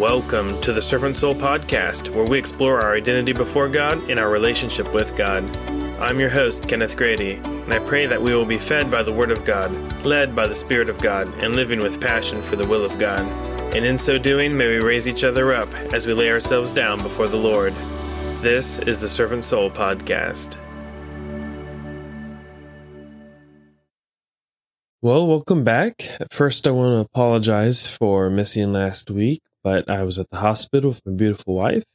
Welcome to the Servant Soul Podcast, where we explore our identity before God and our relationship with God. I'm your host, Kenneth Grady, and I pray that we will be fed by the Word of God, led by the Spirit of God, and living with passion for the will of God. And in so doing, may we raise each other up as we lay ourselves down before the Lord. This is the Servant Soul Podcast. Well, welcome back. First, I want to apologize for missing last week but I was at the hospital with my beautiful wife,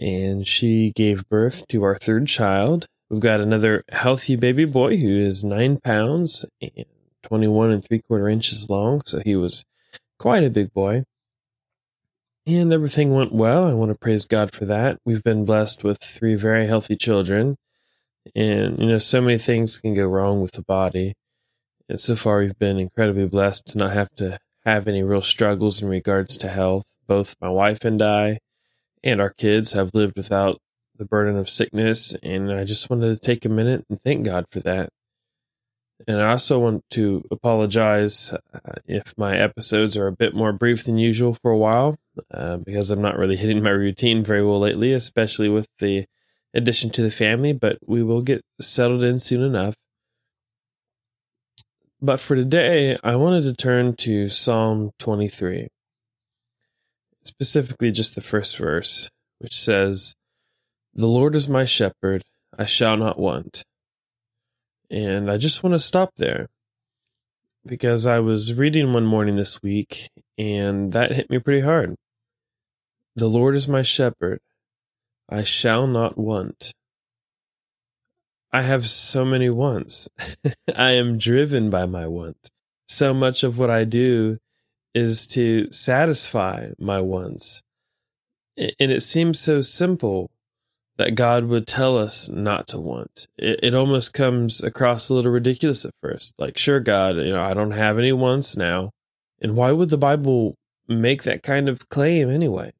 and she gave birth to our third child. We've got another healthy baby boy who is nine pounds and 21 and three quarter inches long, so he was quite a big boy. And everything went well. I want to praise God for that. We've been blessed with three very healthy children. And, you know, so many things can go wrong with the body. And so far, we've been incredibly blessed to not have to have any real struggles in regards to health. Both my wife and I and our kids have lived without the burden of sickness. And I just wanted to take a minute and thank God for that. And I also want to apologize uh, if my episodes are a bit more brief than usual for a while, uh, because I'm not really hitting my routine very well lately, especially with the addition to the family, but we will get settled in soon enough. But for today, I wanted to turn to Psalm 23, specifically just the first verse, which says, The Lord is my shepherd, I shall not want. And I just want to stop there because I was reading one morning this week and that hit me pretty hard. The Lord is my shepherd, I shall not want. I have so many wants. I am driven by my want. So much of what I do is to satisfy my wants. And it seems so simple that God would tell us not to want. It, it almost comes across a little ridiculous at first. Like, sure, God, you know, I don't have any wants now. And why would the Bible make that kind of claim anyway?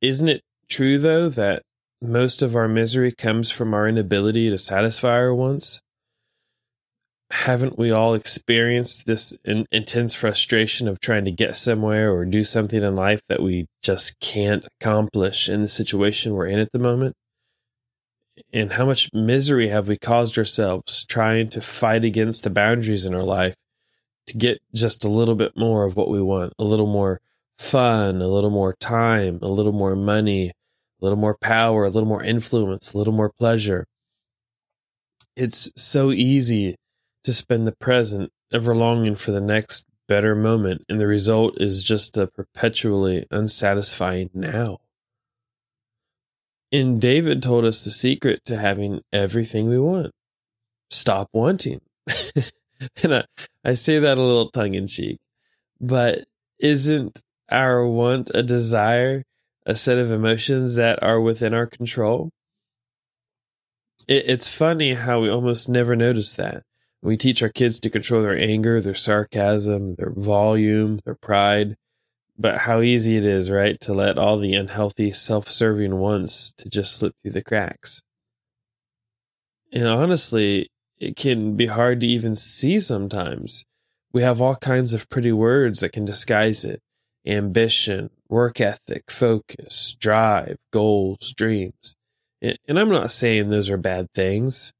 Isn't it true, though, that most of our misery comes from our inability to satisfy our wants? Haven't we all experienced this in, intense frustration of trying to get somewhere or do something in life that we just can't accomplish in the situation we're in at the moment? And how much misery have we caused ourselves trying to fight against the boundaries in our life to get just a little bit more of what we want, a little more fun, a little more time, a little more money, a little more power, a little more influence, a little more pleasure. It's so easy to spend the present ever longing for the next better moment, and the result is just a perpetually unsatisfying now. And David told us the secret to having everything we want stop wanting. and I, I say that a little tongue in cheek, but isn't our want a desire a set of emotions that are within our control. It, it's funny how we almost never notice that. We teach our kids to control their anger, their sarcasm, their volume, their pride, but how easy it is, right, to let all the unhealthy, self-serving wants to just slip through the cracks. And honestly, it can be hard to even see sometimes. We have all kinds of pretty words that can disguise it ambition, work ethic, focus, drive, goals, dreams. And I'm not saying those are bad things.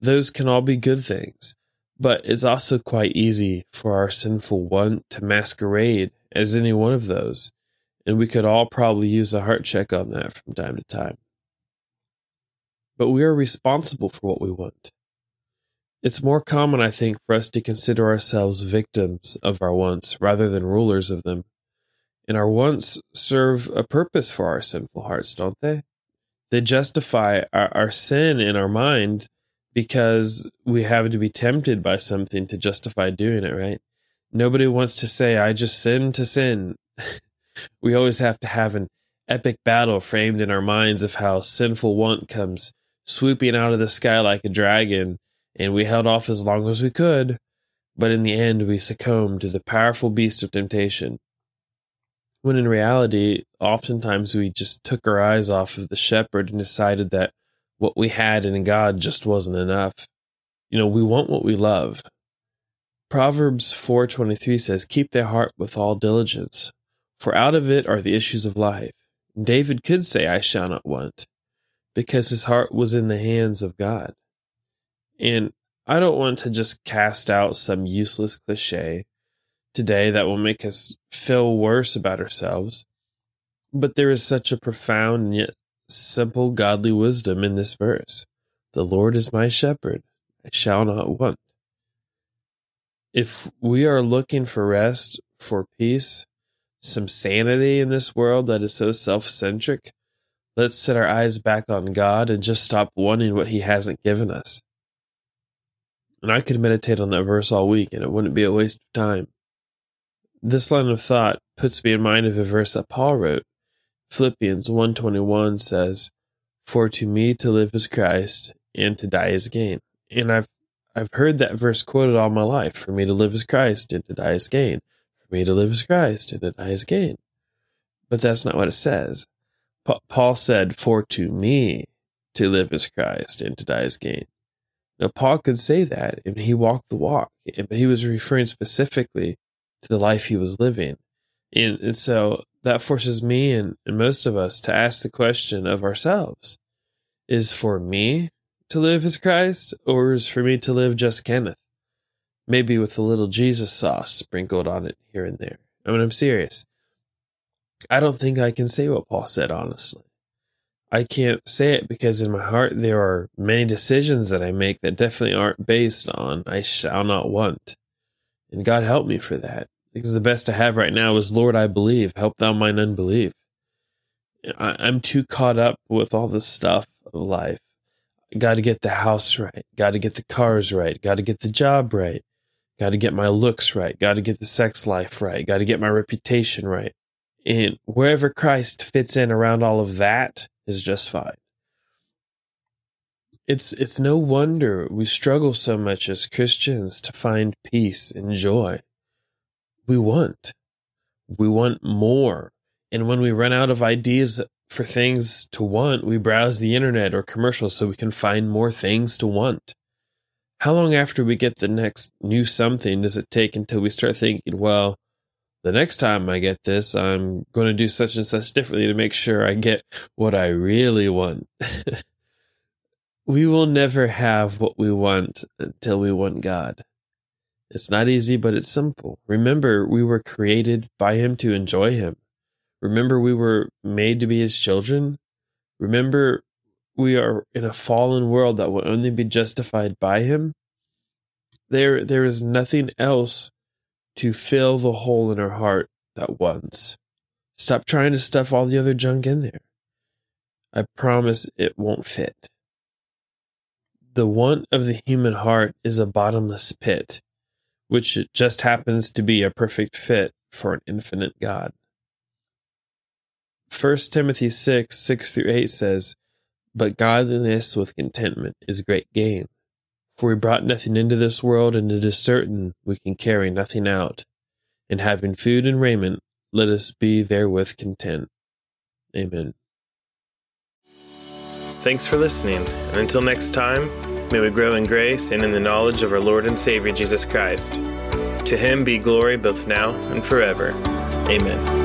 Those can all be good things. But it's also quite easy for our sinful want to masquerade as any one of those. And we could all probably use a heart check on that from time to time. But we are responsible for what we want. It's more common, I think, for us to consider ourselves victims of our wants rather than rulers of them and our wants serve a purpose for our sinful hearts, don't they? They justify our, our sin in our mind because we have to be tempted by something to justify doing it, right? Nobody wants to say, I just sin to sin. we always have to have an epic battle framed in our minds of how sinful want comes swooping out of the sky like a dragon, and we held off as long as we could, but in the end we succumbed to the powerful beast of temptation when in reality, oftentimes we just took our eyes off of the shepherd and decided that what we had in God just wasn't enough. You know, we want what we love. Proverbs 4:23 says, "Keep thy heart with all diligence, for out of it are the issues of life. And David could say, I shall not want, because his heart was in the hands of God. And I don't want to just cast out some useless cliche today that will make us feel worse about ourselves. But there is such a profound and yet simple godly wisdom in this verse. The Lord is my shepherd, I shall not want. If we are looking for rest, for peace, some sanity in this world that is so self centric, let's set our eyes back on God and just stop wanting what He hasn't given us. And I could meditate on that verse all week and it wouldn't be a waste of time. This line of thought puts me in mind of a verse that Paul wrote. Philippians 121 says, For to me to live is Christ and to die is gain. And I've I've heard that verse quoted all my life. For me to live is Christ and to die is gain For me to live is Christ and to die is gain. But that's not what it says. Pa- Paul said, For to me to live is Christ and to die is gain. Now, Paul could say that, and he walked the walk, but he was referring specifically to the life he was living. And, and so that forces me and, and most of us to ask the question of ourselves Is for me to live as Christ, or is for me to live just Kenneth? maybe with a little Jesus sauce sprinkled on it here and there. I mean, I'm serious. I don't think I can say what Paul said, honestly. I can't say it because in my heart there are many decisions that I make that definitely aren't based on I shall not want. And God help me for that. Because the best I have right now is, Lord, I believe. Help thou mine unbelief. I, I'm too caught up with all the stuff of life. Got to get the house right. Got to get the cars right. Got to get the job right. Got to get my looks right. Got to get the sex life right. Got to get my reputation right. And wherever Christ fits in around all of that is just fine. It's it's no wonder we struggle so much as Christians to find peace and joy. We want. We want more. And when we run out of ideas for things to want, we browse the internet or commercials so we can find more things to want how long after we get the next new something does it take until we start thinking, well, the next time I get this, I'm going to do such and such differently to make sure I get what I really want. we will never have what we want until we want God. It's not easy, but it's simple. Remember, we were created by Him to enjoy Him. Remember, we were made to be His children. Remember, we are in a fallen world that will only be justified by him, there there is nothing else to fill the hole in our heart that wants. Stop trying to stuff all the other junk in there. I promise it won't fit. The want of the human heart is a bottomless pit, which just happens to be a perfect fit for an infinite God. 1 Timothy 6, 6 through 8 says, but godliness with contentment is great gain. For we brought nothing into this world, and it is certain we can carry nothing out. And having food and raiment, let us be therewith content. Amen. Thanks for listening, and until next time, may we grow in grace and in the knowledge of our Lord and Savior Jesus Christ. To him be glory both now and forever. Amen.